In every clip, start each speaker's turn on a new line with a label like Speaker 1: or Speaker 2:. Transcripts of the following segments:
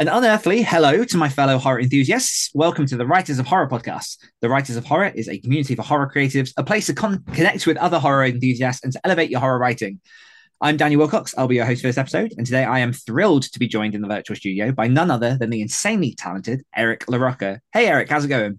Speaker 1: An unearthly hello to my fellow horror enthusiasts. Welcome to the Writers of Horror podcast. The Writers of Horror is a community for horror creatives, a place to con- connect with other horror enthusiasts and to elevate your horror writing. I'm Daniel Willcocks. I'll be your host for this episode, and today I am thrilled to be joined in the virtual studio by none other than the insanely talented Eric LaRocca. Hey, Eric, how's it going?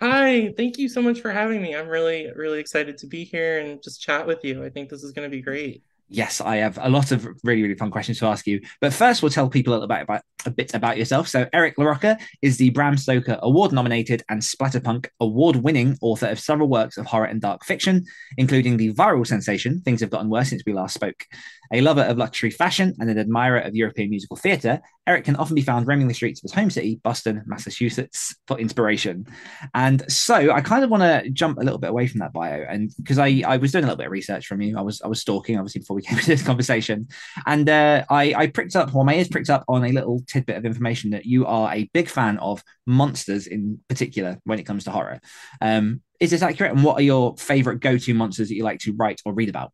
Speaker 2: Hi, thank you so much for having me. I'm really, really excited to be here and just chat with you. I think this is going to be great
Speaker 1: yes, I have a lot of really, really fun questions to ask you. But first, we'll tell people a little bit about a bit about yourself. So, Eric LaRocca is the Bram Stoker Award nominated and Splatterpunk award winning author of several works of horror and dark fiction, including the viral sensation Things Have Gotten Worse Since We Last Spoke. A lover of luxury fashion and an admirer of European musical theatre, Eric can often be found roaming the streets of his home city, Boston, Massachusetts, for inspiration. And so I kind of want to jump a little bit away from that bio, and because I, I was doing a little bit of research from you, I was I was stalking obviously before we came to this conversation, and uh, I I pricked up, or my ears pricked up on a little tidbit of information that you are a big fan of monsters in particular when it comes to horror. Um, is this accurate? And what are your favorite go-to monsters that you like to write or read about?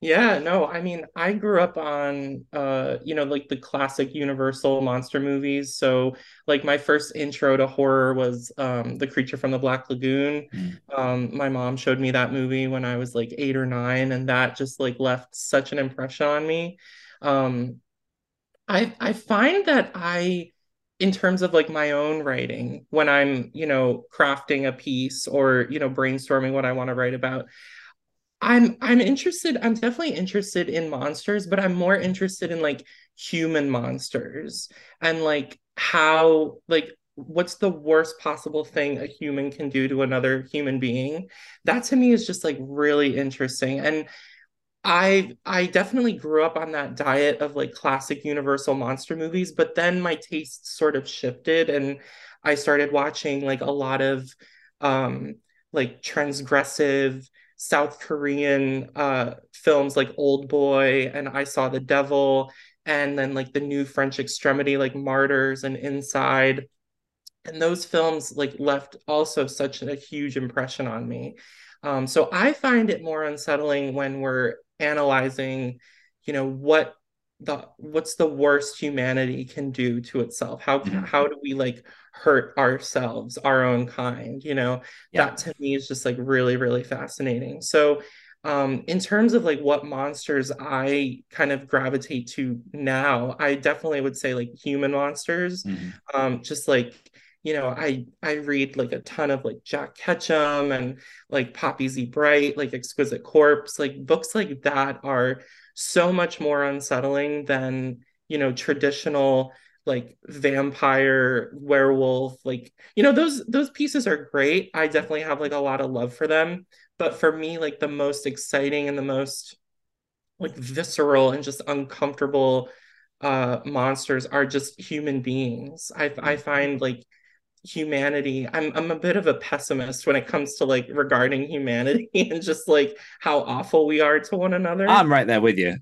Speaker 2: Yeah, no, I mean, I grew up on uh, you know, like the classic Universal monster movies. So like my first intro to horror was um The Creature from the Black Lagoon. Mm. Um, my mom showed me that movie when I was like eight or nine, and that just like left such an impression on me. Um, I I find that I in terms of like my own writing when i'm you know crafting a piece or you know brainstorming what i want to write about I'm I'm interested. I'm definitely interested in monsters, but I'm more interested in like human monsters and like how like what's the worst possible thing a human can do to another human being. That to me is just like really interesting. And I I definitely grew up on that diet of like classic universal monster movies, but then my taste sort of shifted and I started watching like a lot of um like transgressive South Korean uh, films like Old Boy and I Saw the Devil, and then like the new French extremity like Martyrs and Inside. And those films like left also such a huge impression on me. Um, so I find it more unsettling when we're analyzing, you know, what the what's the worst humanity can do to itself how mm-hmm. how do we like hurt ourselves our own kind you know yeah. that to me is just like really really fascinating so um in terms of like what monsters i kind of gravitate to now i definitely would say like human monsters mm-hmm. um just like you know i i read like a ton of like jack ketchum and like poppy z brite like exquisite corpse like books like that are so much more unsettling than you know traditional like vampire werewolf like you know those those pieces are great. I definitely have like a lot of love for them. But for me like the most exciting and the most like visceral and just uncomfortable uh monsters are just human beings. I i find like humanity. I'm i'm a bit of a pessimist when it comes to like regarding humanity and just like how awful we are to one another.
Speaker 1: I'm right there with you.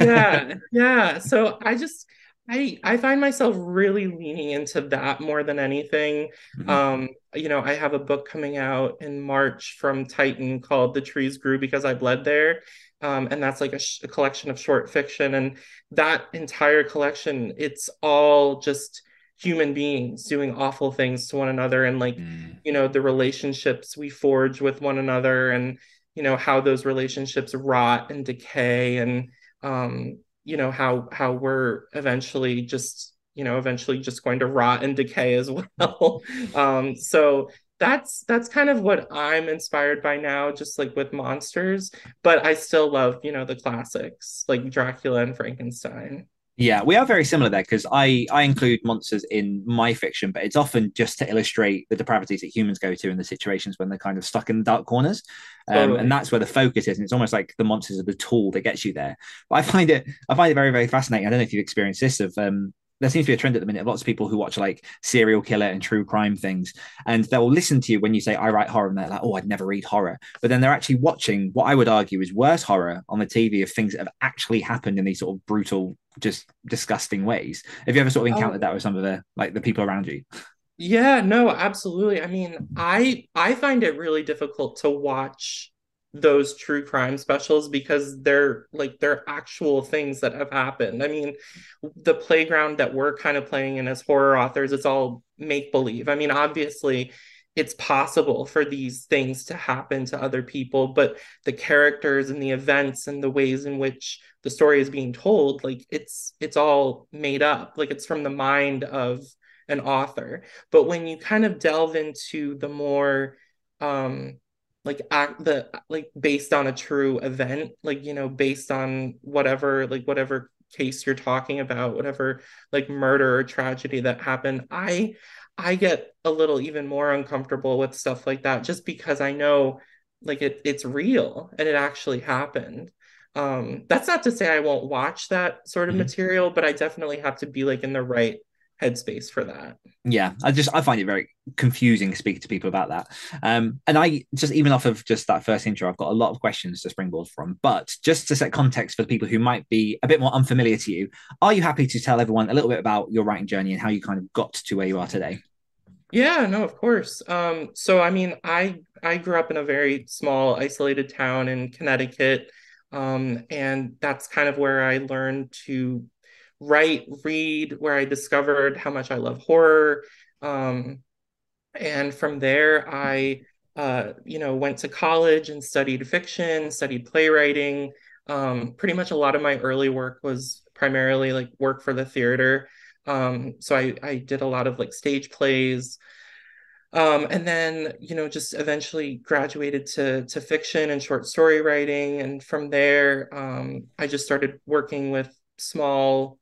Speaker 2: Yeah yeah. So i just i i find myself really leaning into that more than anything. Mm-hmm. um you know i have a book coming out in march from titan called the trees grew because i bled there. Um, and that's like a, sh- a collection of short fiction. And that entire collection it's all just human beings doing awful things to one another and like mm. you know the relationships we forge with one another and you know how those relationships rot and decay and um you know how how we're eventually just you know eventually just going to rot and decay as well um so that's that's kind of what i'm inspired by now just like with monsters but i still love you know the classics like dracula and frankenstein
Speaker 1: yeah, we are very similar there because I I include monsters in my fiction, but it's often just to illustrate the depravities that humans go to in the situations when they're kind of stuck in the dark corners, um, totally. and that's where the focus is. And it's almost like the monsters are the tool that gets you there. But I find it I find it very very fascinating. I don't know if you've experienced this of um, there seems to be a trend at the minute of lots of people who watch like serial killer and true crime things, and they'll listen to you when you say I write horror, and they're like, oh, I'd never read horror, but then they're actually watching what I would argue is worse horror on the TV of things that have actually happened in these sort of brutal, just disgusting ways. Have you ever sort of oh. encountered oh. that with some of the like the people around you?
Speaker 2: Yeah, no, absolutely. I mean, I I find it really difficult to watch those true crime specials because they're like they're actual things that have happened. I mean, the playground that we're kind of playing in as horror authors, it's all make believe. I mean, obviously, it's possible for these things to happen to other people, but the characters and the events and the ways in which the story is being told, like it's it's all made up. Like it's from the mind of an author. But when you kind of delve into the more um like act the like based on a true event like you know based on whatever like whatever case you're talking about whatever like murder or tragedy that happened i i get a little even more uncomfortable with stuff like that just because i know like it it's real and it actually happened um that's not to say i won't watch that sort of mm-hmm. material but i definitely have to be like in the right headspace for that.
Speaker 1: Yeah, I just I find it very confusing speaking to people about that. Um, and I just even off of just that first intro, I've got a lot of questions to springboard from. But just to set context for the people who might be a bit more unfamiliar to you, are you happy to tell everyone a little bit about your writing journey and how you kind of got to where you are today?
Speaker 2: Yeah, no, of course. Um, so I mean, I I grew up in a very small, isolated town in Connecticut. Um, and that's kind of where I learned to write, read, where I discovered how much I love horror. Um, and from there, I, uh, you know, went to college and studied fiction, studied playwriting. Um, pretty much a lot of my early work was primarily like work for the theater. Um, so I, I did a lot of like stage plays. Um, and then, you know, just eventually graduated to, to fiction and short story writing. And from there, um, I just started working with small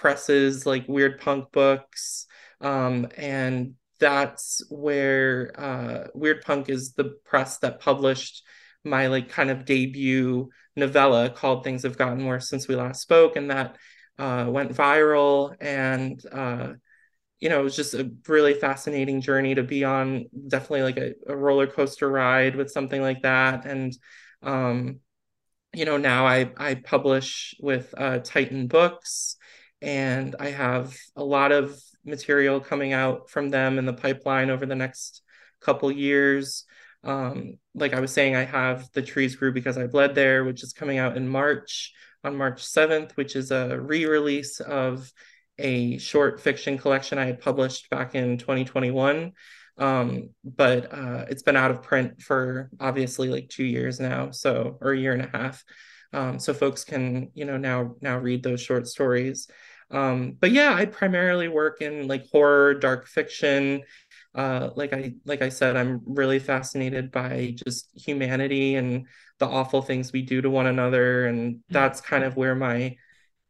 Speaker 2: presses like Weirdpunk Books. Um, and that's where uh, Weirdpunk is the press that published my like kind of debut novella called Things Have Gotten Worse Since We Last Spoke. And that uh, went viral. And, uh, you know, it was just a really fascinating journey to be on, definitely like a, a roller coaster ride with something like that. And, um, you know, now I, I publish with uh, Titan Books and I have a lot of material coming out from them in the pipeline over the next couple years. Um, like I was saying, I have The Trees Grew Because I Bled There, which is coming out in March, on March 7th, which is a re release of a short fiction collection I had published back in 2021. Um, but uh, it's been out of print for obviously like two years now, so or a year and a half. Um, so folks can you know now now read those short stories um, but yeah, I primarily work in like horror, dark fiction. Uh, like I like I said, I'm really fascinated by just humanity and the awful things we do to one another, and mm. that's kind of where my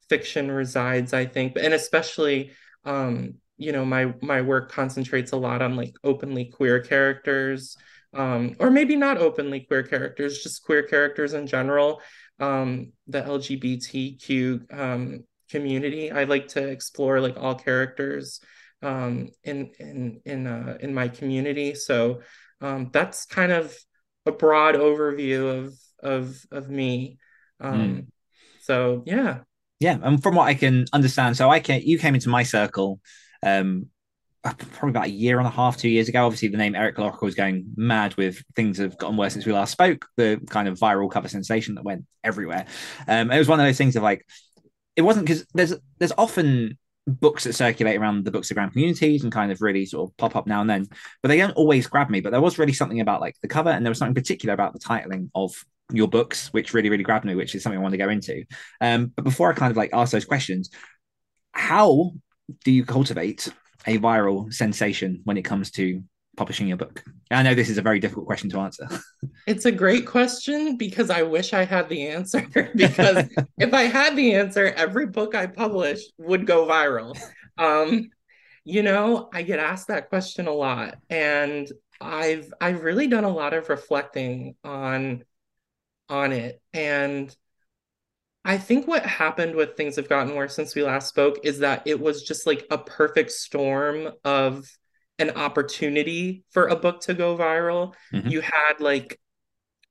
Speaker 2: fiction resides, I think. And especially, um, you know, my my work concentrates a lot on like openly queer characters, um, or maybe not openly queer characters, just queer characters in general. Um, the LGBTQ um, community. I like to explore like all characters um, in in in uh, in my community. So um, that's kind of a broad overview of of of me. Um, mm. So yeah,
Speaker 1: yeah. And from what I can understand, so I came, you came into my circle. Um, probably about a year and a half, two years ago. Obviously, the name Eric LaRocca was going mad with things have gotten worse since we last spoke. The kind of viral cover sensation that went everywhere. Um, it was one of those things of like, it wasn't because there's there's often books that circulate around the books bookstagram communities and kind of really sort of pop up now and then, but they don't always grab me. But there was really something about like the cover, and there was something particular about the titling of your books, which really, really grabbed me, which is something I want to go into. Um, but before I kind of like ask those questions, how do you cultivate a viral sensation when it comes to publishing your book? I know this is a very difficult question to answer.
Speaker 2: it's a great question because I wish I had the answer. because if I had the answer, every book I published would go viral. Um, you know, I get asked that question a lot, and I've I've really done a lot of reflecting on on it, and I think what happened with things have gotten worse since we last spoke is that it was just like a perfect storm of an opportunity for a book to go viral. Mm-hmm. You had like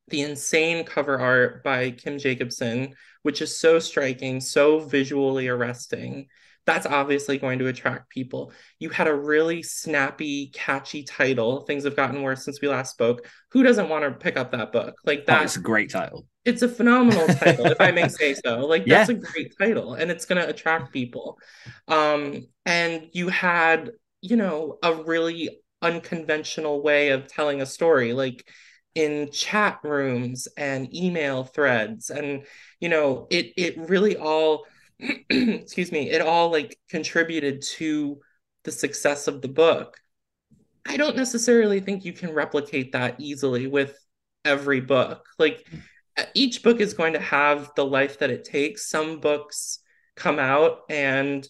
Speaker 2: the insane cover art by Kim Jakobsson, which is so striking, so visually arresting that's obviously going to attract people. You had a really snappy, catchy title. Things have gotten worse since we last spoke. Who doesn't want to pick up that book? Like that.
Speaker 1: Oh, a great title.
Speaker 2: It's a phenomenal title, if I may say so. Like yeah. that's a great title, and it's going to attract people. Um, and you had, you know, a really unconventional way of telling a story, like in chat rooms and email threads, and you know, it it really all excuse me, it all like contributed to the success of the book. I don't necessarily think you can replicate that easily with every book. Like mm. each book is going to have the life that it takes. Some books come out and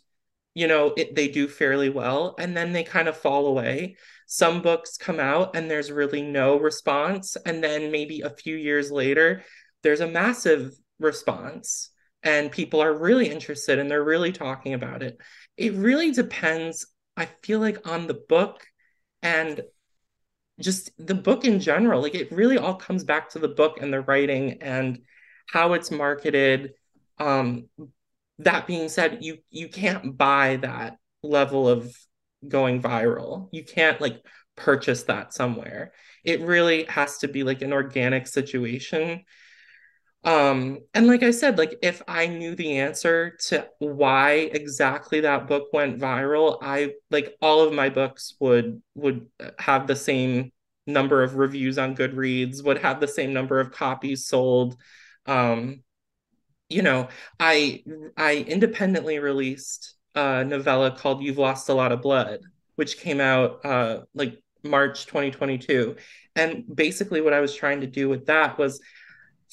Speaker 2: you know it, they do fairly well and then they kind of fall away some books come out and there's really no response and then maybe a few years later there's a massive response and people are really interested and they're really talking about it. It really depends, I feel like, on the book and just the book in general. Like it really all comes back to the book and the writing and how it's marketed. Um, that being said, you you can't buy that level of going viral. You can't like purchase that somewhere. It really has to be like an organic situation um and like i said like if i knew the answer to why exactly that book went viral i like all of my books would would have the same number of reviews on goodreads would have the same number of copies sold um you know i i independently released a novella called you've lost a lot of blood which came out uh like march 2022 and basically what i was trying to do with that was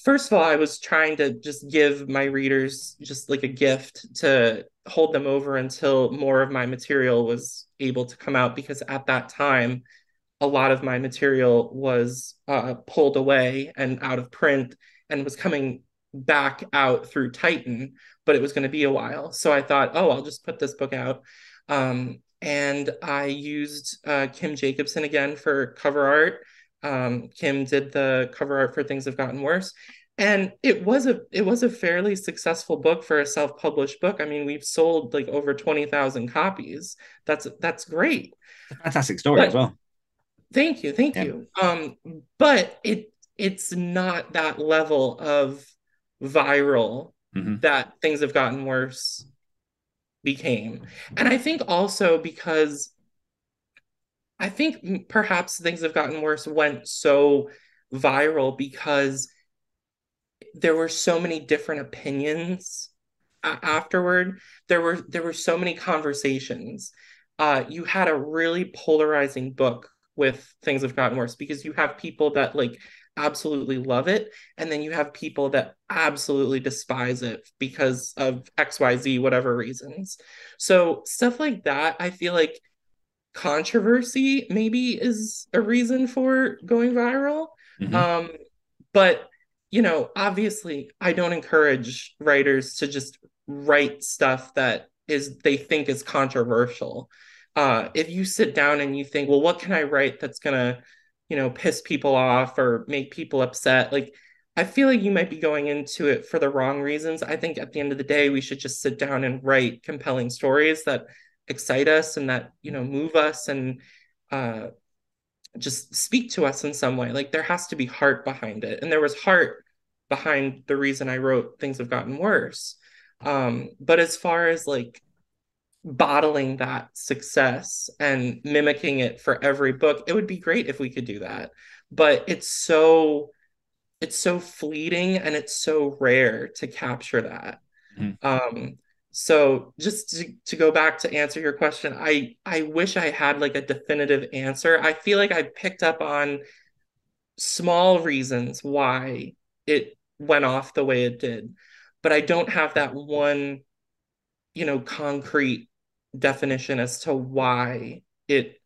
Speaker 2: first of all, I was trying to just give my readers just like a gift to hold them over until more of my material was able to come out because at that time, a lot of my material was uh, pulled away and out of print and was coming back out through Titan, but it was going to be a while. So I thought, oh, I'll just put this book out. Um, and I used uh, Kim Jakobsson again for cover art. Um, Kim did the cover art for Things Have Gotten Worse. And it was a it was a fairly successful book for a self-published book. I mean, we've sold like over 20,000 copies. That's that's great.
Speaker 1: Fantastic story but, as well.
Speaker 2: Thank you. Thank yeah. you. Um but it it's not that level of viral mm-hmm. that things have gotten worse became. And I think also because I think perhaps things have gotten worse went so viral because there were so many different opinions afterward. There were there were so many conversations. Uh, you had a really polarizing book with things have gotten worse because you have people that like absolutely love it and then you have people that absolutely despise it because of xyz whatever reasons so stuff like that i feel like controversy maybe is a reason for going viral. Mm-hmm. Um, but you know, obviously, I don't encourage writers to just write stuff that is they think is controversial. Uh, if you sit down and you think, well, what can I write that's gonna, you know, piss people off or make people upset? Like, I feel like you might be going into it for the wrong reasons. I think at the end of the day, we should just sit down and write compelling stories that excite us and that you know move us and uh, just speak to us in some way like there has to be heart behind it and there was heart behind the reason i wrote things have gotten worse um, but as far as like bottling that success and mimicking it for every book it would be great if we could do that. But it's so it's so fleeting and it's so rare to capture that. Mm-hmm. um so just to, to go back to answer your question i i wish i had like a definitive answer. I feel like i picked up on small reasons why it went off the way it did but i don't have that one you know concrete definition as to why it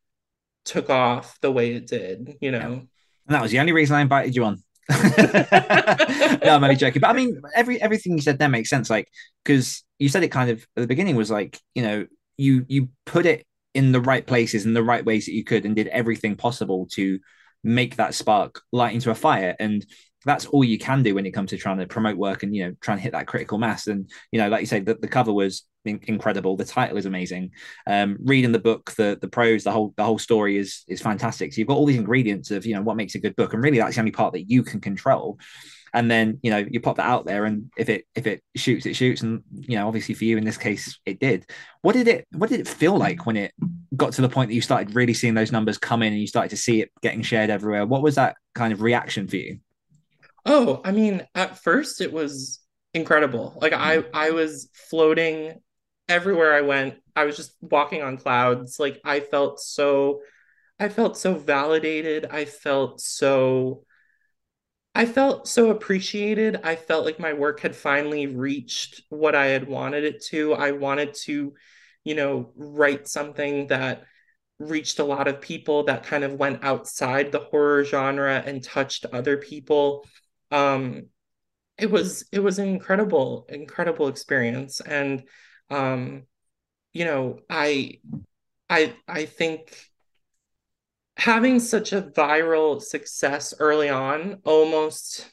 Speaker 2: took off the way it did you know and
Speaker 1: that was the only reason i invited you on no, I'm only joking. But I mean, every everything you said there makes sense. Like, because you said it kind of at the beginning was like, you know, you you put it in the right places in the right ways that you could, and did everything possible to make that spark light into a fire. And that's all you can do when it comes to trying to promote work and you know trying to hit that critical mass. And you know, like you say, the, the cover was incredible. The title is amazing. Um, reading the book, the the prose, the whole the whole story is is fantastic. So you've got all these ingredients of you know what makes a good book, and really that's the only part that you can control. And then you know you pop that out there, and if it if it shoots, it shoots, and you know obviously for you in this case it did. What did it What did it feel like when it got to the point that you started really seeing those numbers come in, and you started to see it getting shared everywhere? What was that kind of reaction for you?
Speaker 2: Oh, I mean, at first it was incredible. Like I mm. I was floating everywhere I went, I was just walking on clouds. Like I felt so I felt so validated. I felt so I felt so appreciated. I felt like my work had finally reached what I had wanted it to. I wanted to, you know, write something that reached a lot of people that kind of went outside the horror genre and touched other people. Um it was it was an incredible incredible experience and um you know i i i think having such a viral success early on almost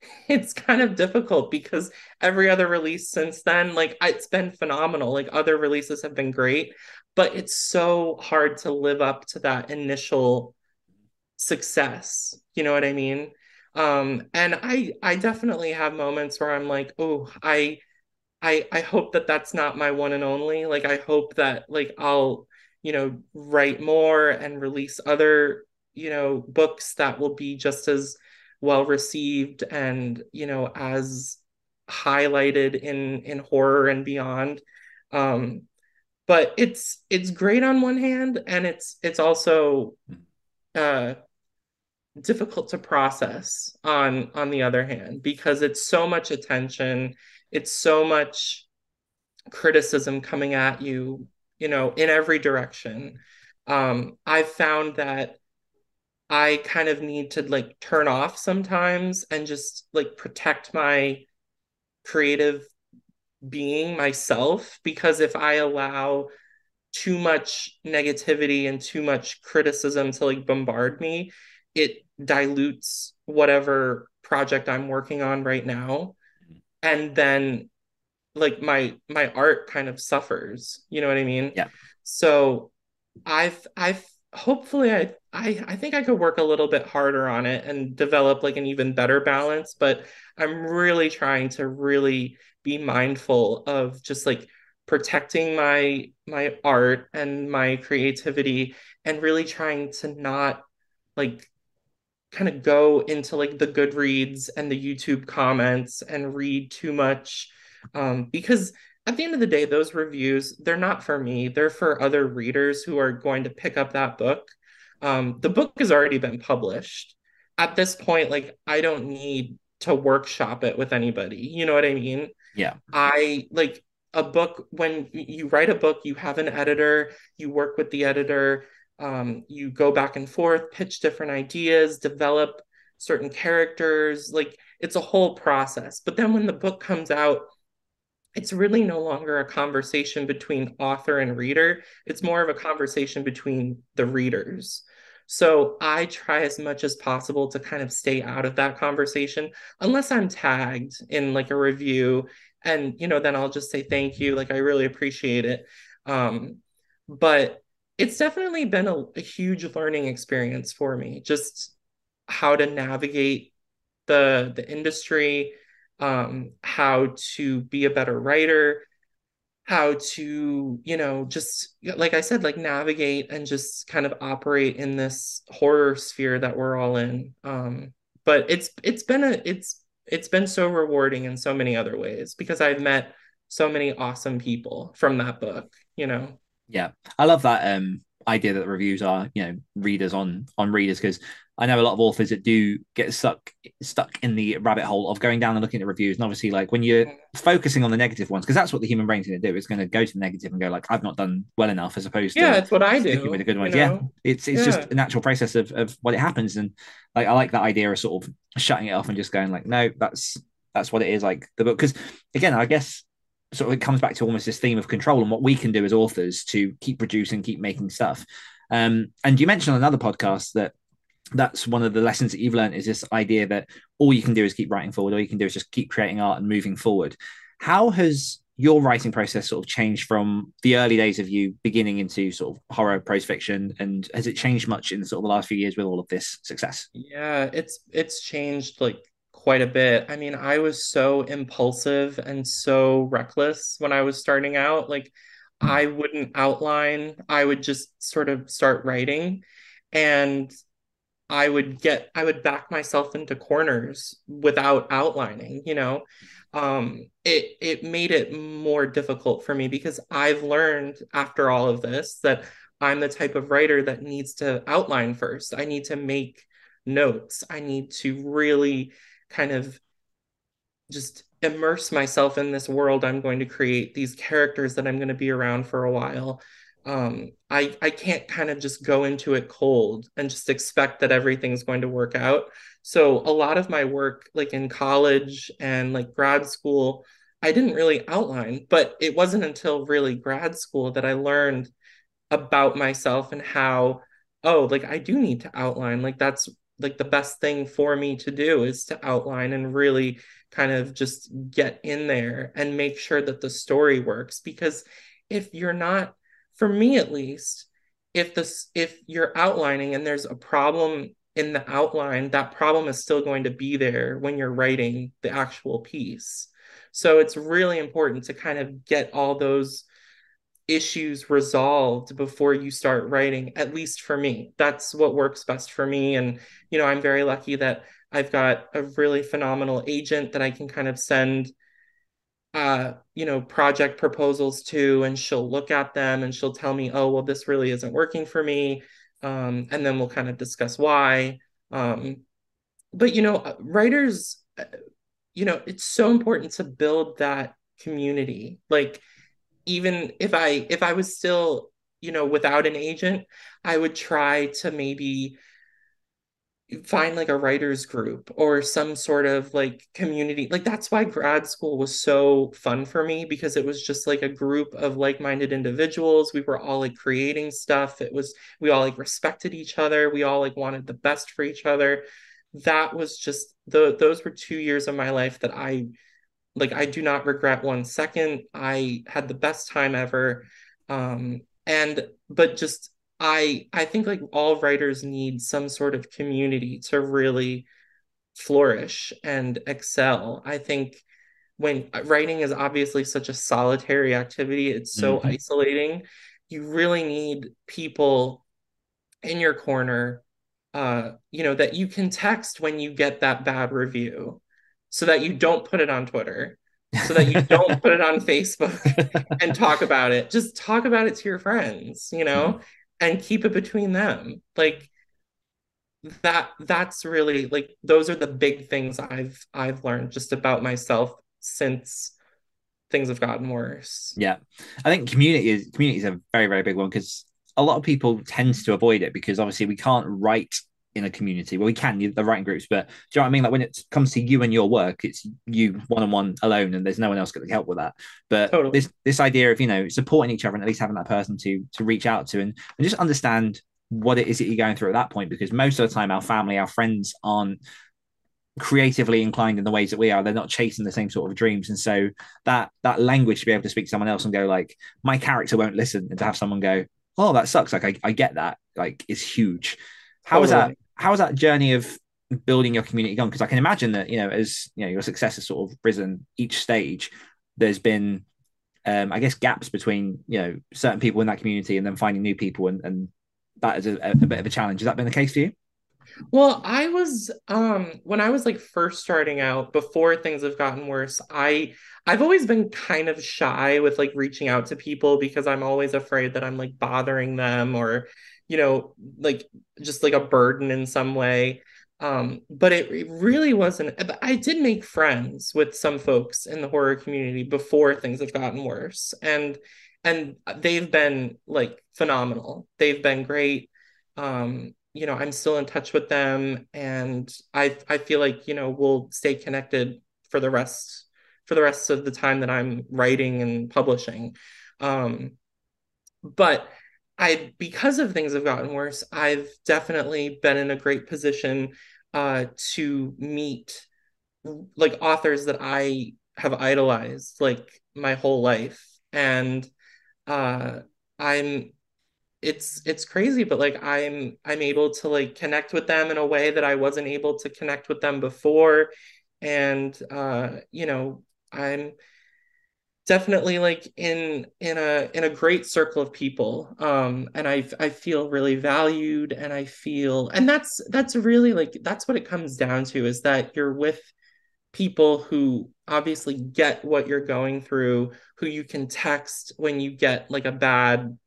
Speaker 2: it's kind of difficult because every other release since then like it's been phenomenal. Like other releases have been great but it's so hard to live up to that initial success. You know what i mean? Um and i i definitely have moments where i'm like oh i I I hope that that's not my one and only. Like I hope that like I'll you know write more and release other you know books that will be just as well received and you know as highlighted in in horror and beyond. Um, but it's it's great on one hand and it's it's also uh difficult to process on on the other hand because it's so much attention it's so much criticism coming at you you know in every direction. Um i've found that i kind of need to like turn off sometimes and just like protect my creative being myself because if i allow too much negativity and too much criticism to like bombard me it dilutes whatever project i'm working on right now and then like my my art kind of suffers you know what i mean?
Speaker 1: Yeah.
Speaker 2: So i've i've hopefully I, I i think i could work a little bit harder on it and develop like an even better balance but i'm really trying to really be mindful of just like protecting my my art and my creativity and really trying to not like kind of go into like the Goodreads and the YouTube comments and read too much um, because at the end of the day, those reviews, they're not for me. They're for other readers who are going to pick up that book. Um, the book has already been published. At this point, like, I don't need to workshop it with anybody. You know what I mean?
Speaker 1: Yeah.
Speaker 2: I like a book, when you write a book, you have an editor, you work with the editor, um, you go back and forth pitch different ideas develop certain characters like it's a whole process. But then when the book comes out it's really no longer a conversation between author and reader. It's more of a conversation between the readers. So i try as much as possible to kind of stay out of that conversation unless i'm tagged in like a review. And you know then i'll just say thank you like i really appreciate it. Um but it's definitely been a, a huge learning experience for me just how to navigate the the industry um how to be a better writer how to you know just like i said like navigate and just kind of operate in this horror sphere that we're all in. Um but it's it's been a it's it's been so rewarding in so many other ways because i've met so many awesome people from that book you know
Speaker 1: yeah, I love that um, idea that reviews are you know readers on on readers because I know a lot of authors that do get stuck stuck in the rabbit hole of going down and looking at reviews. And obviously, like when you're focusing on the negative ones, because that's what the human brain's going to do. It's going to go to the negative and go like, "I've not done well enough," as opposed
Speaker 2: yeah, to yeah, that's what I do.
Speaker 1: With the good ones, you know? yeah, it's it's yeah. just a natural process of of what it happens. And like I like that idea of sort of shutting it off and just going like, "No, that's that's what it is." Like the book, because again, I guess sort of it comes back to almost this theme of control and what we can do as authors to keep producing, keep making stuff. Um, and you mentioned on another podcast that that's one of the lessons that you've learned is this idea that all you can do is keep writing forward, all you can do is just keep creating art and moving forward. How has your writing process sort of changed from the early days of you beginning into sort of horror prose fiction and has it changed much in sort of the last few years with all of this success
Speaker 2: yeah it's it's changed like quite a bit i mean i was so impulsive and so reckless when i was starting out like i wouldn't outline i would just sort of start writing and i would get i would back myself into corners without outlining you know um, it it made it more difficult for me because I've learned after all of this that I'm the type of writer that needs to outline first. I need to make notes. I need to really kind of just immerse myself in this world I'm going to create, these characters that I'm going to be around for a while. Um, I I can't kind of just go into it cold and just expect that everything's going to work out. So a lot of my work, like in college and like grad school, I didn't really outline, but it wasn't until really grad school that I learned about myself and how, oh, like I do need to outline. Like that's like the best thing for me to do is to outline and really kind of just get in there and make sure that the story works. Because if you're not, for me at least, if this if you're outlining and there's a problem in the outline, that problem is still going to be there when you're writing the actual piece. So it's really important to kind of get all those issues resolved before you start writing, at least for me. That's what works best for me. And, you know, I'm very lucky that I've got a really phenomenal agent that I can kind of send uh you know project proposals to and she'll look at them and she'll tell me oh well this really isn't working for me um, and then we'll kind of discuss why. Um, but you know, uh, writers, uh, you know, it's so important to build that community. Like, even if I if I was still, you know, without an agent, I would try to maybe find like a writers group or some sort of like community. Like that's why grad school was so fun for me because it was just like a group of like-minded individuals. We were all like creating stuff. It was we all like respected each other. We all like wanted the best for each other. That was just the those were 2 years of my life that I like I do not regret one second I had the best time ever um and but just I I think like all writers need some sort of community to really flourish and excel. I think when uh, writing is obviously such a solitary activity, it's so mm-hmm. isolating. You really need people in your corner uh you know that you can text when you get that bad review so that you don't put it on Twitter so that you don't put it on Facebook and talk about it. Just talk about it to your friends, you know? Mm-hmm and keep it between them like that that's really like those are the big things i've i've learned just about myself since things have gotten worse
Speaker 1: yeah i think community is community is a very very big one because a lot of people tend to avoid it because obviously we can't write in a community. Well we can the writing groups but do you know what i mean? Like when it comes to you and your work it's you one-on-one alone and there's no one else going to help with that. But totally. this this idea of you know supporting each other and at least having that person to to reach out to and, and just understand what it is that you're going through at that point because most of the time our family our friends aren't creatively inclined in the ways that we are. They're not chasing the same sort of dreams. And so that that language to be able to speak to someone else and go like my character won't listen and to have someone go oh that sucks. Like i, I get that. Like is huge. How was that how was that journey of building your community gone because i can imagine that you know as you know your success has sort of risen each stage there's been um, I guess gaps between you know certain people in that community and then finding new people and, and that is a, a, bit of a challenge. Has that been the case for you?
Speaker 2: Well, I was um when I was like first starting out before things have gotten worse, I I've always been kind of shy with like reaching out to people because I'm always afraid that I'm like bothering them or you know like just like a burden in some way. Um but it, it really wasn't I did make friends with some folks in the horror community before things have gotten worse and and they've been like phenomenal. They've been great. Um you know i'm still in touch with them and i i feel like you know we'll stay connected for the rest for the rest of the time that i'm writing and publishing um but i because of things have gotten worse i've definitely been in a great position uh to meet like authors that i have idolized like my whole life. And uh I'm it's it's crazy but like I'm I'm able to like connect with them in a way that I wasn't able to connect with them before. And uh you know I'm definitely like in in a in a great circle of people. Um and i i feel really valued and i feel and that's that's really like that's what it comes down to is that you're with people who obviously get what you're going through who you can text when you get like a bad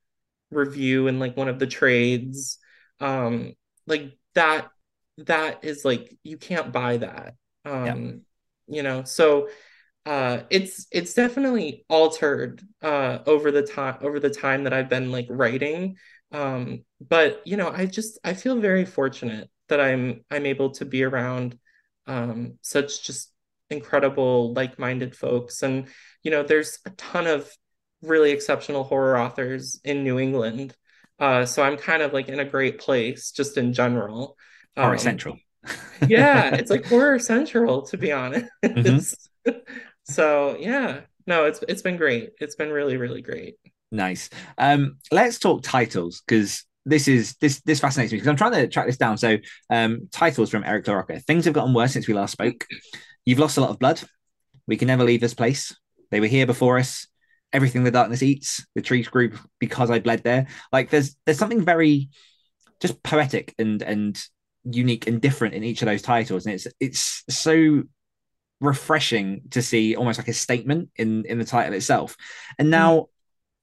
Speaker 2: review in like one of the trades. Um like that that is like you can't buy that. Um yeah. you know so uh it's it's definitely altered uh over the time over the time that I've been like writing. Um but you know I just I feel very fortunate that I'm I'm able to be around um such just incredible like-minded folks. And you know there's a ton of really exceptional horror authors in New England. Uh so I'm kind of like in a great place just in general.
Speaker 1: Horror um, central.
Speaker 2: yeah it's like horror central to be honest. Mm-hmm. so yeah. No it's it's been great. It's been really really great.
Speaker 1: Nice. Um let's talk titles because this is this this fascinates me because i'm trying to track this down. So um titles from eric larocca things have gotten worse since we last spoke. You've lost a lot of blood. We can never leave this place. They were here before us. Everything the darkness eats the trees grew because i bled there. Like there's there's something very just poetic and and unique and different in each of those titles. And it's it's so refreshing to see almost like a statement in in the title itself. And now, mm.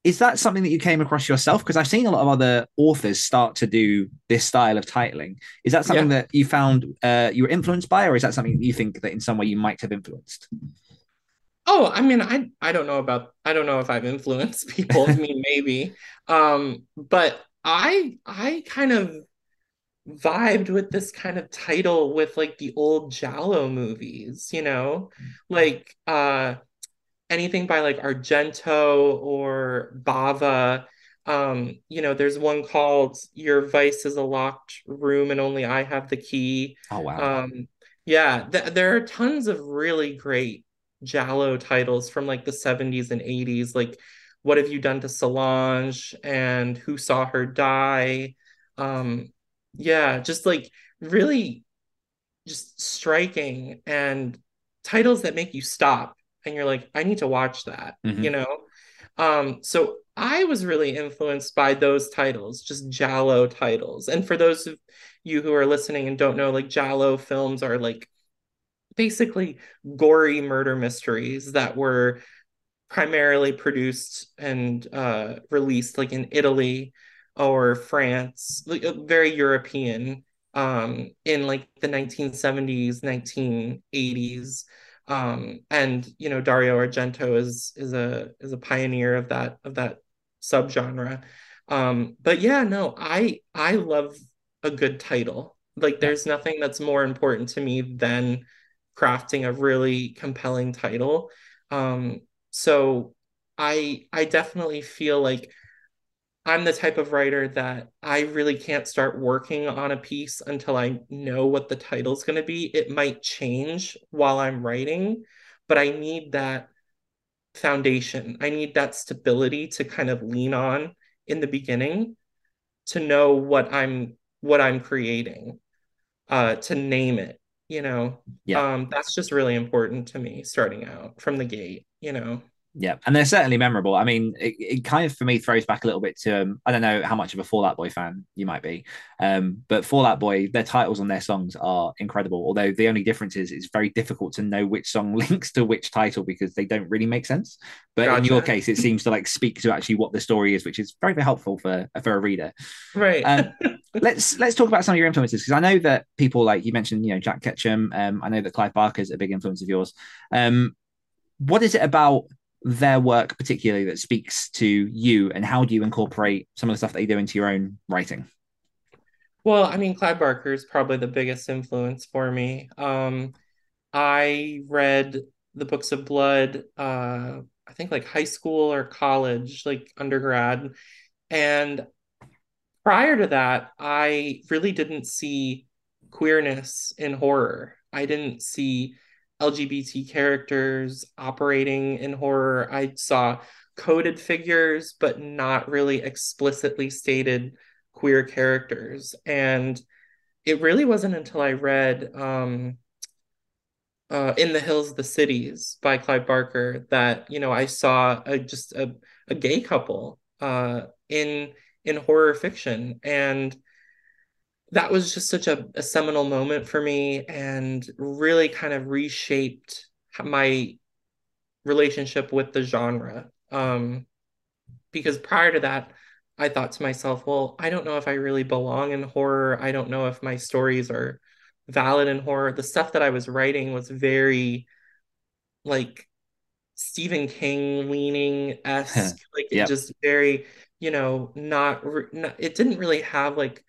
Speaker 1: is that something that you came across yourself? Because I've seen a lot of other authors start to do this style of titling. Is that something yeah. that you found uh, you were influenced by, or is that something that you think that in some way you might have influenced?
Speaker 2: Oh, I mean, I I don't know about I don't know if I've influenced people. I mean, maybe, um, but I I kind of vibed with this kind of title with like the old Giallo movies, you know, like uh anything by like Argento or Bava. Um, you know, there's one called Your Vice is a Locked Room and Only I Have the Key.
Speaker 1: Oh wow.
Speaker 2: Um, yeah, th- there are tons of really great Giallo titles from like the 70s and 80s, like What Have You Done to Solange and Who Saw Her Die. Um, yeah just like really just striking and titles that make you stop and you're like i need to watch that mm-hmm. you know? Um so i was really influenced by those titles just giallo titles. And for those of you who are listening and don't know like giallo films are like basically gory murder mysteries that were primarily produced and uh, released like in italy or France, like uh, very European, um, in like the 1970s, 1980s. Um, and you know, Dario Argento is is a is a pioneer of that of that subgenre. Um, but yeah, no, I I love a good title. Like there's nothing that's more important to me than crafting a really compelling title. Um, so I I definitely feel like I'm the type of writer that I really can't start working on a piece until I know what the title's going to be. It might change while I'm writing, but I need that foundation. I need that stability to kind of lean on in the beginning to know what I'm what I'm creating, uh, to name it. You know, yeah. um, that's just really important to me starting out from the gate. You know
Speaker 1: yeah, and they're certainly memorable. I mean, it, it kind of for me throws back a little bit to um, I don't know how much of a Fall Out Boy fan you might be, um, but Fall Out Boy, their titles on their songs are incredible. Although the only difference is it's very difficult to know which song links to which title because they don't really make sense. But gotcha. in your case, it seems to like speak to actually what the story is, which is very, very helpful for for a reader.
Speaker 2: Right. Um,
Speaker 1: let's let's talk about some of your influences because I know that people like you mentioned, you know, Jack Ketchum. Um, I know that Clive Barker is a big influence of yours. Um, what is it about their work particularly that speaks to you and how do you incorporate some of the stuff they do into your own writing?
Speaker 2: Well i mean clive barker is probably the biggest influence for me. Um, i read the books of blood uh, i think like high school or college like undergrad. And prior to that i really didn't see queerness in horror. I didn't see LGBT characters operating in horror. I saw coded figures, but not really explicitly stated queer characters. And it really wasn't until I read um, uh, In the Hills, of the Cities by Clive Barker that, you know, I saw a, just a, a gay couple uh, in in horror fiction. And that was just such a, a seminal moment for me and really kind of reshaped my relationship with the genre. Um, because prior to that, I thought to myself, well, I don't know if I really belong in horror. I don't know if my stories are valid in horror. The stuff that I was writing was very like Stephen King leaning esque, like yep. just very, you know, not, not it didn't really have like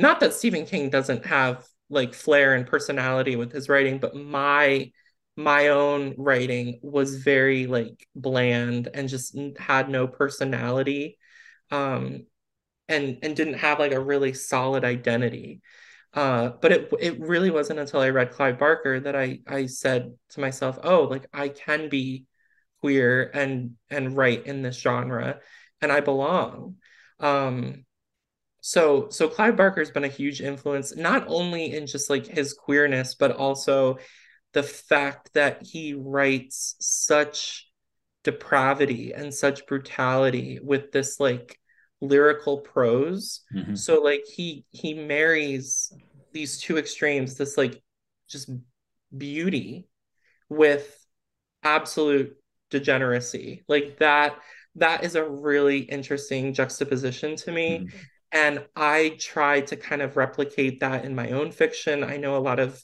Speaker 2: not that Stephen King doesn't have like flair and personality with his writing, but my my own writing was very like bland and just had no personality um and and didn't have like a really solid identity. Uh but it it really wasn't until I read Clive Barker that I I said to myself oh like I can be queer and and write in this genre and I belong. Um so so Clive Barker's been a huge influence not only in just like his queerness but also the fact that he writes such depravity and such brutality with this like lyrical prose mm-hmm. so like he he marries these two extremes this like just beauty with absolute degeneracy like that that is a really interesting juxtaposition to me mm-hmm. And I try to kind of replicate that in my own fiction. I know a lot of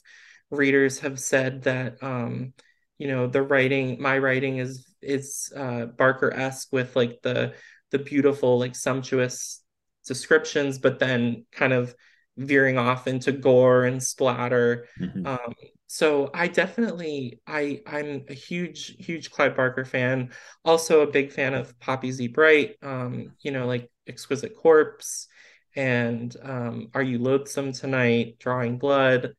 Speaker 2: readers have said that um, you know, the writing, my writing is is uh, Barker-esque with like the the beautiful, like sumptuous descriptions, but then kind of veering off into gore and splatter. Mm-hmm. Um, so I definitely I I'm a huge huge Clive Barker fan. Also a big fan of Poppy Z Brite. Um, you know, like Exquisite Corpse and um, Are You Loathsome Tonight? Drawing Blood.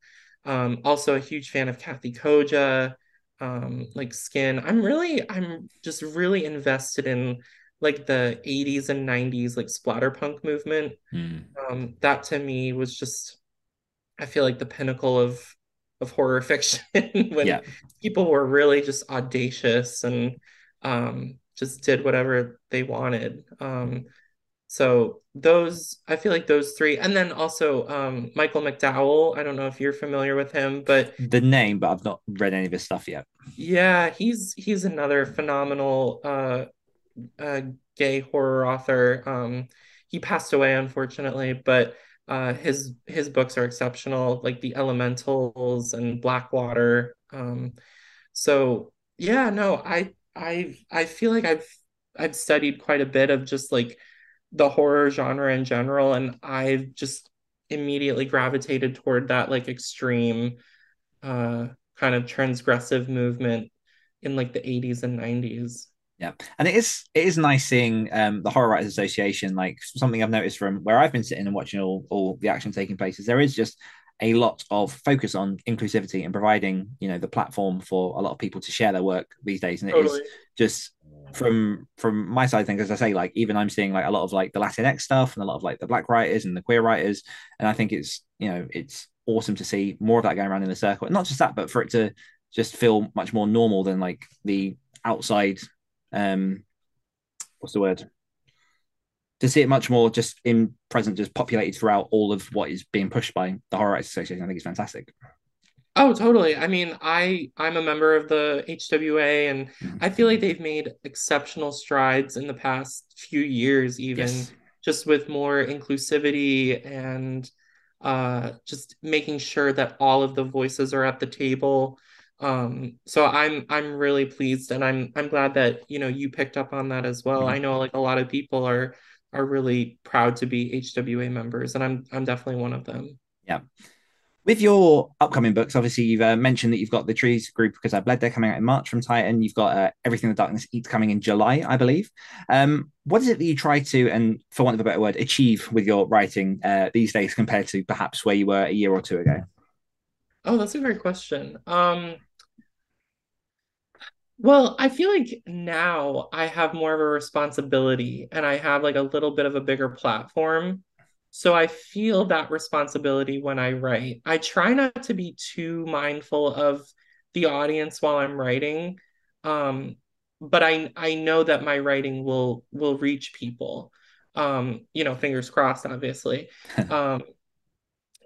Speaker 2: Um, also a huge fan of Kathe Koja, um, like Skin. I'm really I'm just really invested in like the 80s and 90s like splatterpunk movement. Mm. Um, that to me was just I feel like the pinnacle of of horror fiction when yeah. people were really just audacious and um, just did whatever they wanted. Um, so those I feel like those three, and then also um, Michael McDowell. I don't know if you're familiar with him, but
Speaker 1: the name, but I've not read any of his stuff yet.
Speaker 2: Yeah, he's he's another phenomenal uh, uh, gay horror author. Um, he passed away unfortunately, but uh, his his books are exceptional, like The Elementals and Blackwater. Um, so yeah, no, I I I feel like I've I've studied quite a bit of just like the horror genre in general, and I've just immediately gravitated toward that like extreme uh kind of transgressive movement in like the 80s and 90s
Speaker 1: yeah, and it is it is nice seeing um, the Horror Writers Association. Like something I've noticed from where I've been sitting and watching all all the action taking place is there is just a lot of focus on inclusivity and providing you know the platform for a lot of people to share their work these days. And it totally. is just from from my side things, as I say, like even I'm seeing like a lot of like the Latinx stuff and a lot of like the black writers and the queer writers, and I think it's you know it's awesome to see more of that going around in the circle. And not just that, but for it to just feel much more normal than like the outside um, what's the word? To see it much more just in present, just populated throughout all of what is being pushed by the Horror Writers Association, I think is fantastic.
Speaker 2: Oh, totally. I mean, I I'm a member of the HWA, and mm-hmm. I feel like they've made exceptional strides in the past few years, even yes. just with more inclusivity and uh, just making sure that all of the voices are at the table um so i'm i'm really pleased and i'm i'm glad that you know you picked up on that as well mm-hmm. i know like a lot of people are are really proud to be hwa members and i'm i'm definitely one of them
Speaker 1: yeah with your upcoming books obviously you've uh, mentioned that you've got the Trees Grew because i bled. There coming out in march from titan. You've got uh, everything the darkness eats coming in july i believe. Um what is it that you try to and for want of a better word achieve with your writing uh, these days compared to perhaps where you were a year or two ago?
Speaker 2: Oh that's a great question. Um Well, I feel like now I have more of a responsibility and I have like a little bit of a bigger platform. So I feel that responsibility when I write. I try not to be too mindful of the audience while I'm writing. Um, but I I know that my writing will will reach people. Um, you know, fingers crossed, obviously. Um,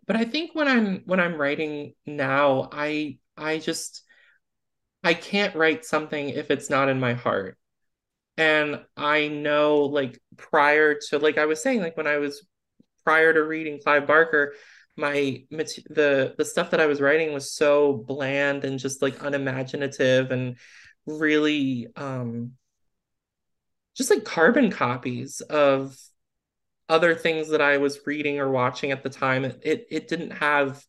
Speaker 2: but I think when I'm when I'm writing now, I I just I can't write something if it's not in my heart. And I know like prior to like I was saying like when I was prior to reading Clive Barker, my the the stuff that I was writing was so bland and just like unimaginative and really um just like carbon copies of other things that I was reading or watching at the time. It it, it didn't have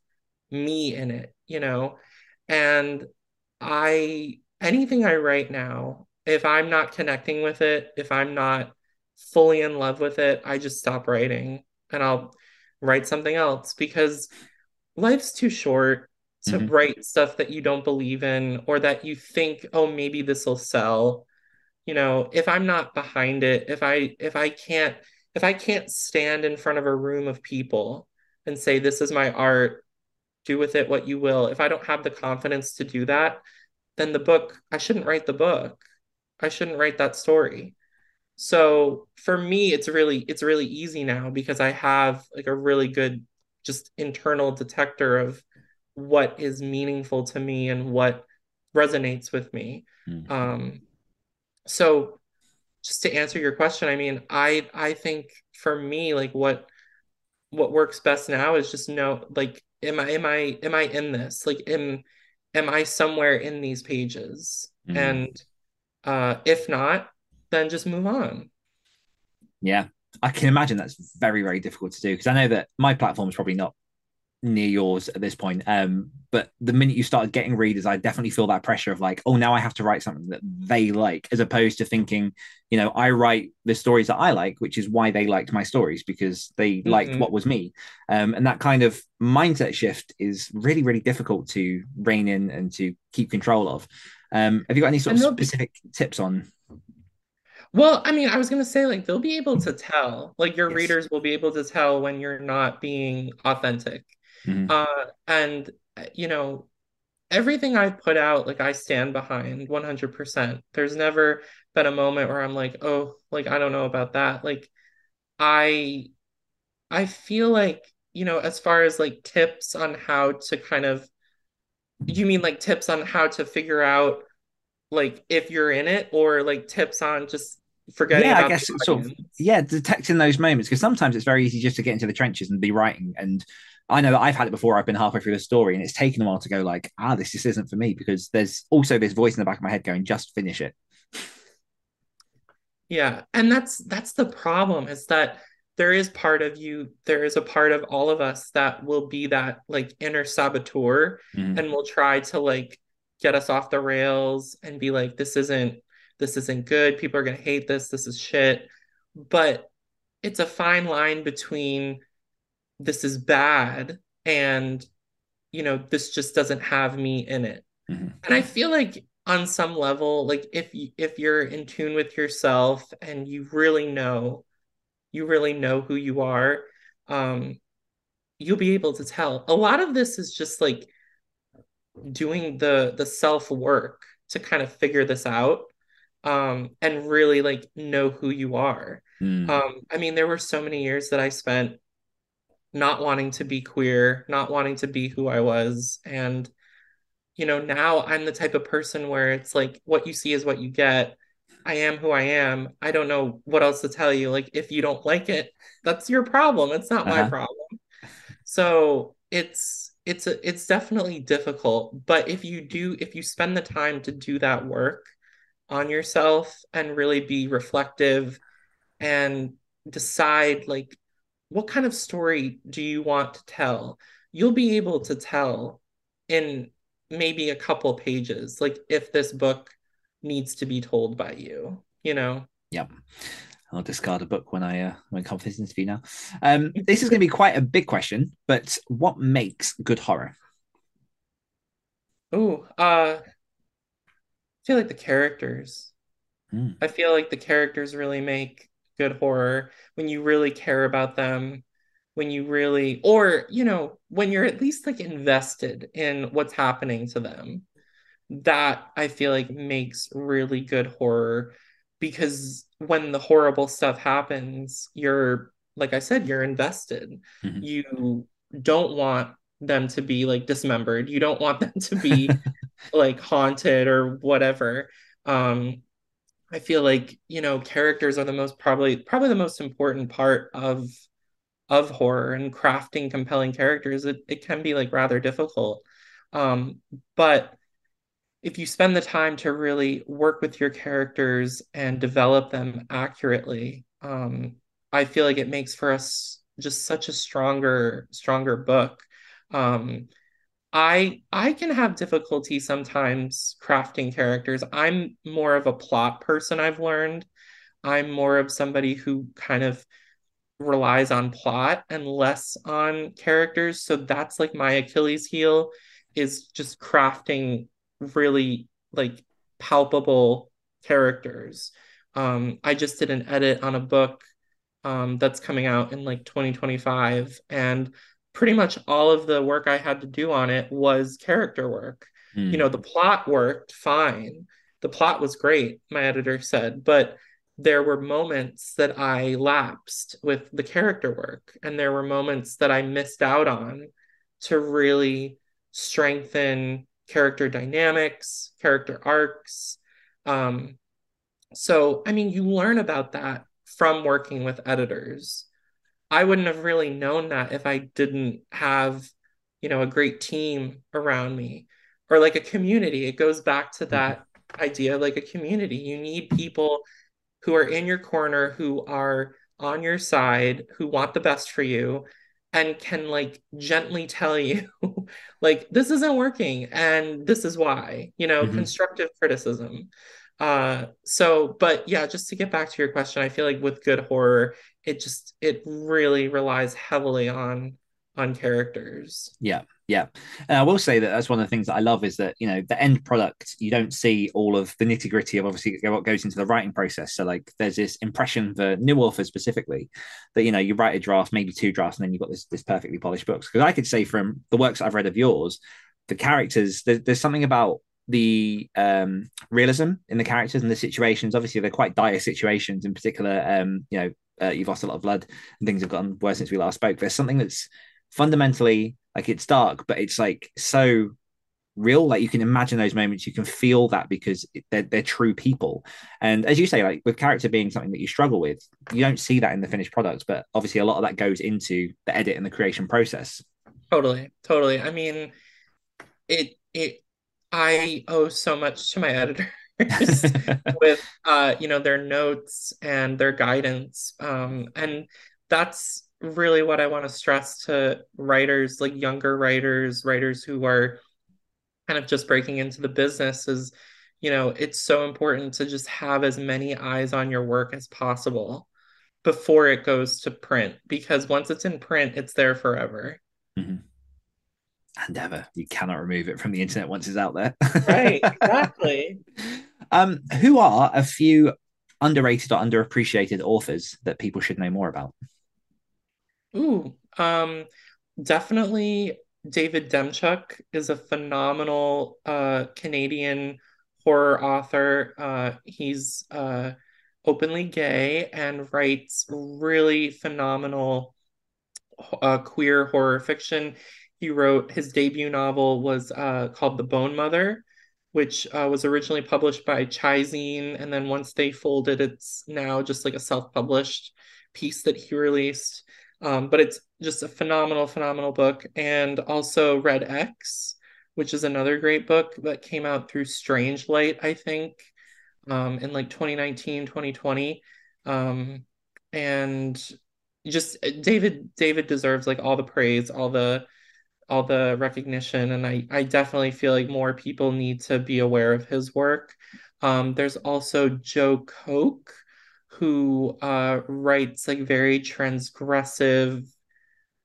Speaker 2: me in it, you know. And I anything I write now, if I'm not connecting with it, if I'm not fully in love with it, I just stop writing and I'll write something else because life's too short to mm-hmm. write stuff that you don't believe in or that you think, oh, maybe this will sell. You know, if I'm not behind it, if I if I can't if I can't stand in front of a room of people and say this is my art, do with it what you will. If I don't have the confidence to do that, then the book, I shouldn't write the book. I shouldn't write that story. So for me, it's really it's really easy now because I have like a really good just internal detector of what is meaningful to me and what resonates with me. Mm-hmm. Um, so just to answer your question, I mean, I I think for me, like what what works best now is just know like am I am I am I in this? Like am am I somewhere in these pages? Mm-hmm. And uh if not, then just move on.
Speaker 1: Yeah. I can imagine that's very, very difficult to do because I know that my platform is probably not near yours at this point. Um, but the minute you started getting readers, I definitely feel that pressure of like, oh, now I have to write something that they like, as opposed to thinking, you know, I write the stories that I like, which is why they liked my stories because they mm-hmm. liked what was me. Um, and that kind of mindset shift is really, really difficult to rein in and to keep control of. Um, have you got any sort of specific tips on?
Speaker 2: Well, I mean, I was gonna say like they'll be able to tell, like your yes. readers will be able to tell when you're not being authentic Mm-hmm. Uh, and uh, you know, everything I put out, like I stand behind 100%. There's never been a moment where I'm like, oh, like I don't know about that. Like I I feel like, you know, as far as like tips on how to kind of you mean like tips on how to figure out like if you're in it or like tips on just forgetting yeah i guess
Speaker 1: sort of yeah detecting those moments because sometimes it's very easy just to get into the trenches and be writing and I know that I've had it before. I've been halfway through the story, and it's taken a while to go like, ah, this just isn't for me because there's also this voice in the back of my head going, just finish it.
Speaker 2: Yeah, and that's that's the problem is that there is part of you, there is a part of all of us that will be that like inner saboteur, mm. and will try to like get us off the rails and be like, this isn't this isn't good. People are gonna hate this. This is shit. But it's a fine line between this is bad and you know this just doesn't have me in it mm-hmm. and i feel like on some level like if you if you're in tune with yourself and you really know you really know who you are um you'll be able to tell a lot of this is just like doing the the self work to kind of figure this out um and really like know who you are mm. um i mean there were so many years that i spent not wanting to be queer, not wanting to be who I was. And, you know, now I'm the type of person where it's like what you see is what you get. I am who I am. I don't know what else to tell you. Like, if you don't like it, that's your problem. It's not uh-huh. my problem. So it's it's a, it's definitely difficult. But if you do, if you spend the time to do that work on yourself and really be reflective and decide like what kind of story do you want to tell? You'll be able to tell in maybe a couple pages, like if this book needs to be told by you, you know?
Speaker 1: Yep. I'll discard a book when I uh, when confidence interview now. Um, this is going to be quite a big question, but what makes good horror?
Speaker 2: Oh, uh, feel like the characters.
Speaker 1: Mm.
Speaker 2: I feel like the characters really make good horror when you really care about them, when you really, or, you know, when you're at least like invested in what's happening to them. That I feel like makes really good horror because when the horrible stuff happens, you're, like I said, you're invested.
Speaker 1: Mhm.
Speaker 2: You don't want them to be like dismembered. You don't want them to be like haunted or whatever. Um, I feel like, you know, characters are the most probably probably the most important part of of horror and crafting compelling characters. It it can be like rather difficult. Um, but if you spend the time to really work with your characters and develop them accurately, um, I feel like it makes for us just such a stronger, stronger book. Um, I I can have difficulty sometimes crafting characters. I'm more of a plot person, I've learned. I'm more of somebody who kind of relies on plot and less on characters. So that's like my Achilles heel is just crafting really like palpable characters. Um, I just did an edit on a book um, that's coming out in like 2025, and pretty much all of the work I had to do on it was character work. You
Speaker 1: Mm.
Speaker 2: know, the plot worked fine. The plot was great, my editor said, but there were moments that I lapsed with the character work, and there were moments that I missed out on to really strengthen character dynamics, character arcs. Um, so, I mean, you learn about that from working with editors. I wouldn't have really known that if I didn't have, you know, a great team around me or like a community. It goes back to
Speaker 1: Mhm.
Speaker 2: that idea of like a community. You need people who are in your corner, who are on your side, who want the best for you and can like gently tell you like this isn't working and this is why, you know,
Speaker 1: Mhm.
Speaker 2: constructive criticism. Uh so but yeah, just to get back to your question, I feel like with good horror, it just it really relies heavily on on characters.
Speaker 1: Yeah, yeah. And I will say that that's one of the things that I love is that you know the end product you don't see all of the nitty gritty of obviously what goes into the writing process. So like there's this impression for new authors specifically that you know you write a draft, maybe two drafts, and then you've got this this perfectly polished books. Because I could say from the works I've read of yours, the characters there, there's something about the um realism in the characters and the situations obviously they're quite dire situations in particular um you know uh, you've lost a lot of blood and things have gotten worse since we last spoke there's something that's fundamentally like it's dark, but it's like so real. Like you can imagine those moments, you can feel that because they're they're true people. And as you say, like with character being something that you struggle with, you don't see that in the finished product, but obviously a lot of that goes into the edit and the creation process.
Speaker 2: Totally, totally. I mean, it it I owe so much to my editors with uh you know their notes and their guidance um and that's really what I want to stress to writers like younger writers writers who are kind of just breaking into the business is you know it's so important to just have as many eyes on your work as possible before it goes to print because once it's in print it's there forever
Speaker 1: Mhm. And ever, you cannot remove it from the internet once it's out there.
Speaker 2: right exactly
Speaker 1: um, who are a few underrated or underappreciated authors that people should know more about?
Speaker 2: Ooh, um, definitely David Demchuk is a phenomenal uh, Canadian horror author. Uh, he's uh, openly gay and writes really phenomenal uh, queer horror fiction. He wrote his debut novel was uh, called The Bone Mother, which uh, was originally published by ChiZine, and then once they folded, it's now just like a self-published piece that he released. Um, but it's just a phenomenal, phenomenal book. And also Red X, which is another great book that came out through Strange Light, I think, um, in like 2019, 2020. Um, and just David David deserves like all the praise, all the all the recognition, and I I definitely feel like more people need to be aware of his work. Um, there's also Joe Koch, who uh, writes like very transgressive,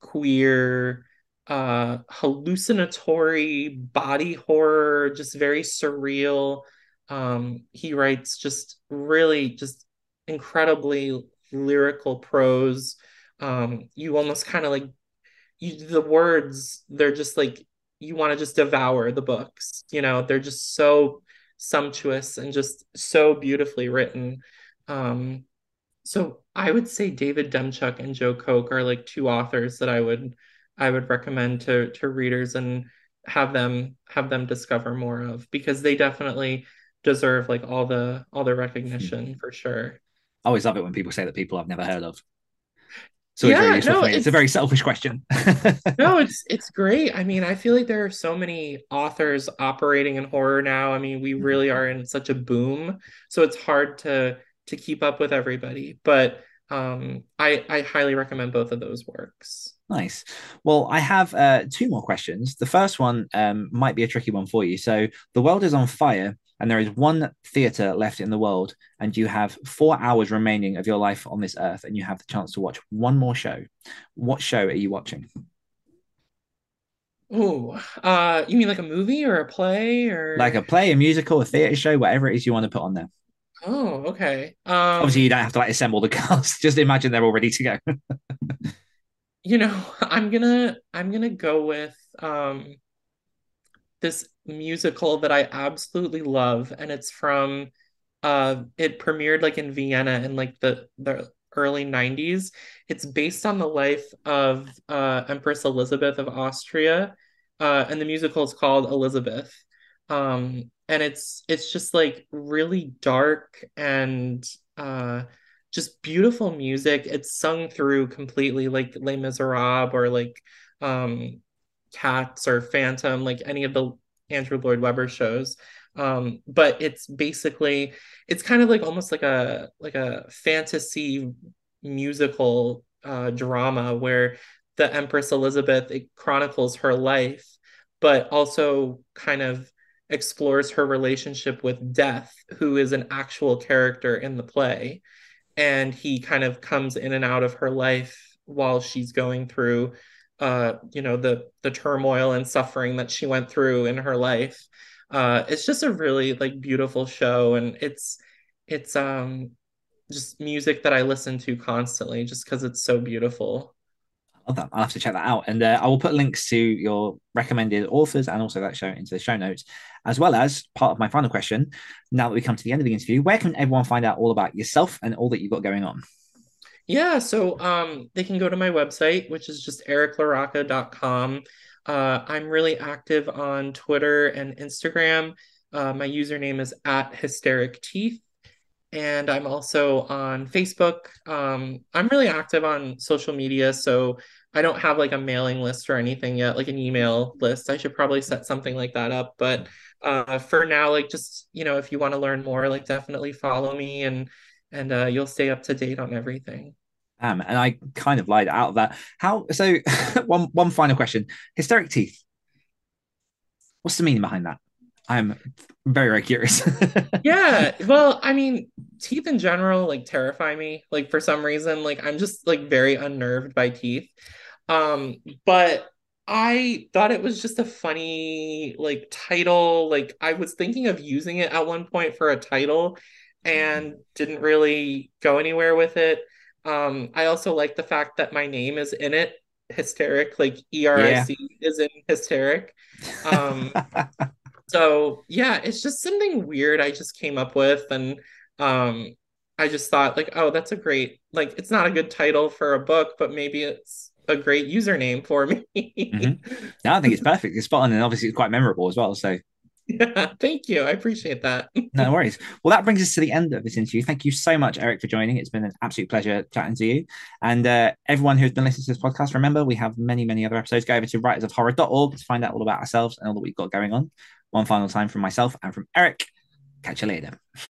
Speaker 2: queer, uh, hallucinatory body horror, just very surreal. Um, he writes just really just incredibly lyrical prose. Um, you almost kind of like you the words, they're just like you want to just devour the books. You know, they're just so sumptuous and just so beautifully written. Um, so I would say David Demchuk and Joe Koch are like two authors that I would I would recommend to to readers and have them have them discover more of because they definitely deserve like all the all the recognition for sure.
Speaker 1: I always love it when people say that people I've never heard of. So yeah, it's, no, it's, it's, a very selfish question.
Speaker 2: no, it's it's great. I mean, I feel like there are so many authors operating in horror now. I mean, we mm-hmm. really are in such a boom, so it's hard to to keep up with everybody. But um, I I highly recommend both of those works.
Speaker 1: Nice. Well, I have uh, two more questions. The first one um, might be a tricky one for you. So, the world is on fire, and there is one theater left in the world, and you have four hours remaining of your life on this earth, and you have the chance to watch one more show. What show are you watching?
Speaker 2: Oh, uh, you mean like a movie or a play or
Speaker 1: like a play, a musical, a theater show, whatever it is you want to put on there.
Speaker 2: Oh, okay. Um,
Speaker 1: Obviously, you don't have to like assemble the cast. Just imagine they're all ready to go.
Speaker 2: you know, I'm gonna I'm gonna go with um this musical that I absolutely love, and it's from uh it premiered like in Vienna in like the the early 90s. It's based on the life of uh Empress Elizabeth of Austria. Uh, and the musical is called Elisabeth. Um, and it's it's just like really dark and uh just beautiful music. It's sung through completely like Les Miserables or like um Cats or Phantom, like any of the Andrew Lloyd Webber shows. Um, but it's basically it's kind of like almost like a like a fantasy musical uh drama where the Empress Elizabeth it chronicles her life, but also kind of explores her relationship with Death, who is an actual character in the play. And he kind of comes in and out of her life while she's going through uh, you know, the the turmoil and suffering that she went through in her life. Uh, it's just a really like beautiful show and it's it's um just music that I listen to constantly just because it's so beautiful.
Speaker 1: I'll have to check that out. And uh, I will put links to your recommended authors and also that show into the show notes, as well as part of my final question. Now that we come to the end of the interview, where can everyone find out all about yourself and all that you've got going on?
Speaker 2: Yeah, so um, they can go to my website, which is just ericlarocca.com. Uh, I'm really active on Twitter and Instagram. Uh, my username is at hysteric teeth and I'm also on Facebook. Um, I'm really active on social media, so I don't have like a mailing list or anything yet, like an email list. I should probably set something like that up. But uh, for now, like just you know, if you want to learn more, like definitely follow me and and uh, you'll stay up to date on everything.
Speaker 1: Um, and I kind of lied out of that. How so? one one final question: hysteric teeth. What's the meaning behind that? I'm very, very curious.
Speaker 2: yeah. Well, I mean, teeth in general like terrify me. Like for some reason, like I'm just like very unnerved by teeth. Um, but I thought it was just a funny like title. Like I was thinking of using it at one point for a title and didn't really go anywhere with it. Um, I also like the fact that my name is in it. Hysteric, like E R I C yeah. is in hysteric. Um, so yeah, it's just something weird I just came up with and um I just thought like, oh, that's a great like it's not a good title for a book, but maybe it's a great username for me.
Speaker 1: mm-hmm. No, I think it's perfect. It's spot on and obviously it's quite memorable as well. So
Speaker 2: yeah, thank you. I appreciate that.
Speaker 1: no worries. Well, that brings us to the end of this interview. Thank you so much, Eric, for joining. It's been an absolute pleasure chatting to you. And uh, everyone who's been listening to this podcast, remember we have many, many other episodes. Go over to writersofhorror.org to find out all about ourselves and all that we've got going on. One final time from myself and from Eric. Catch you later.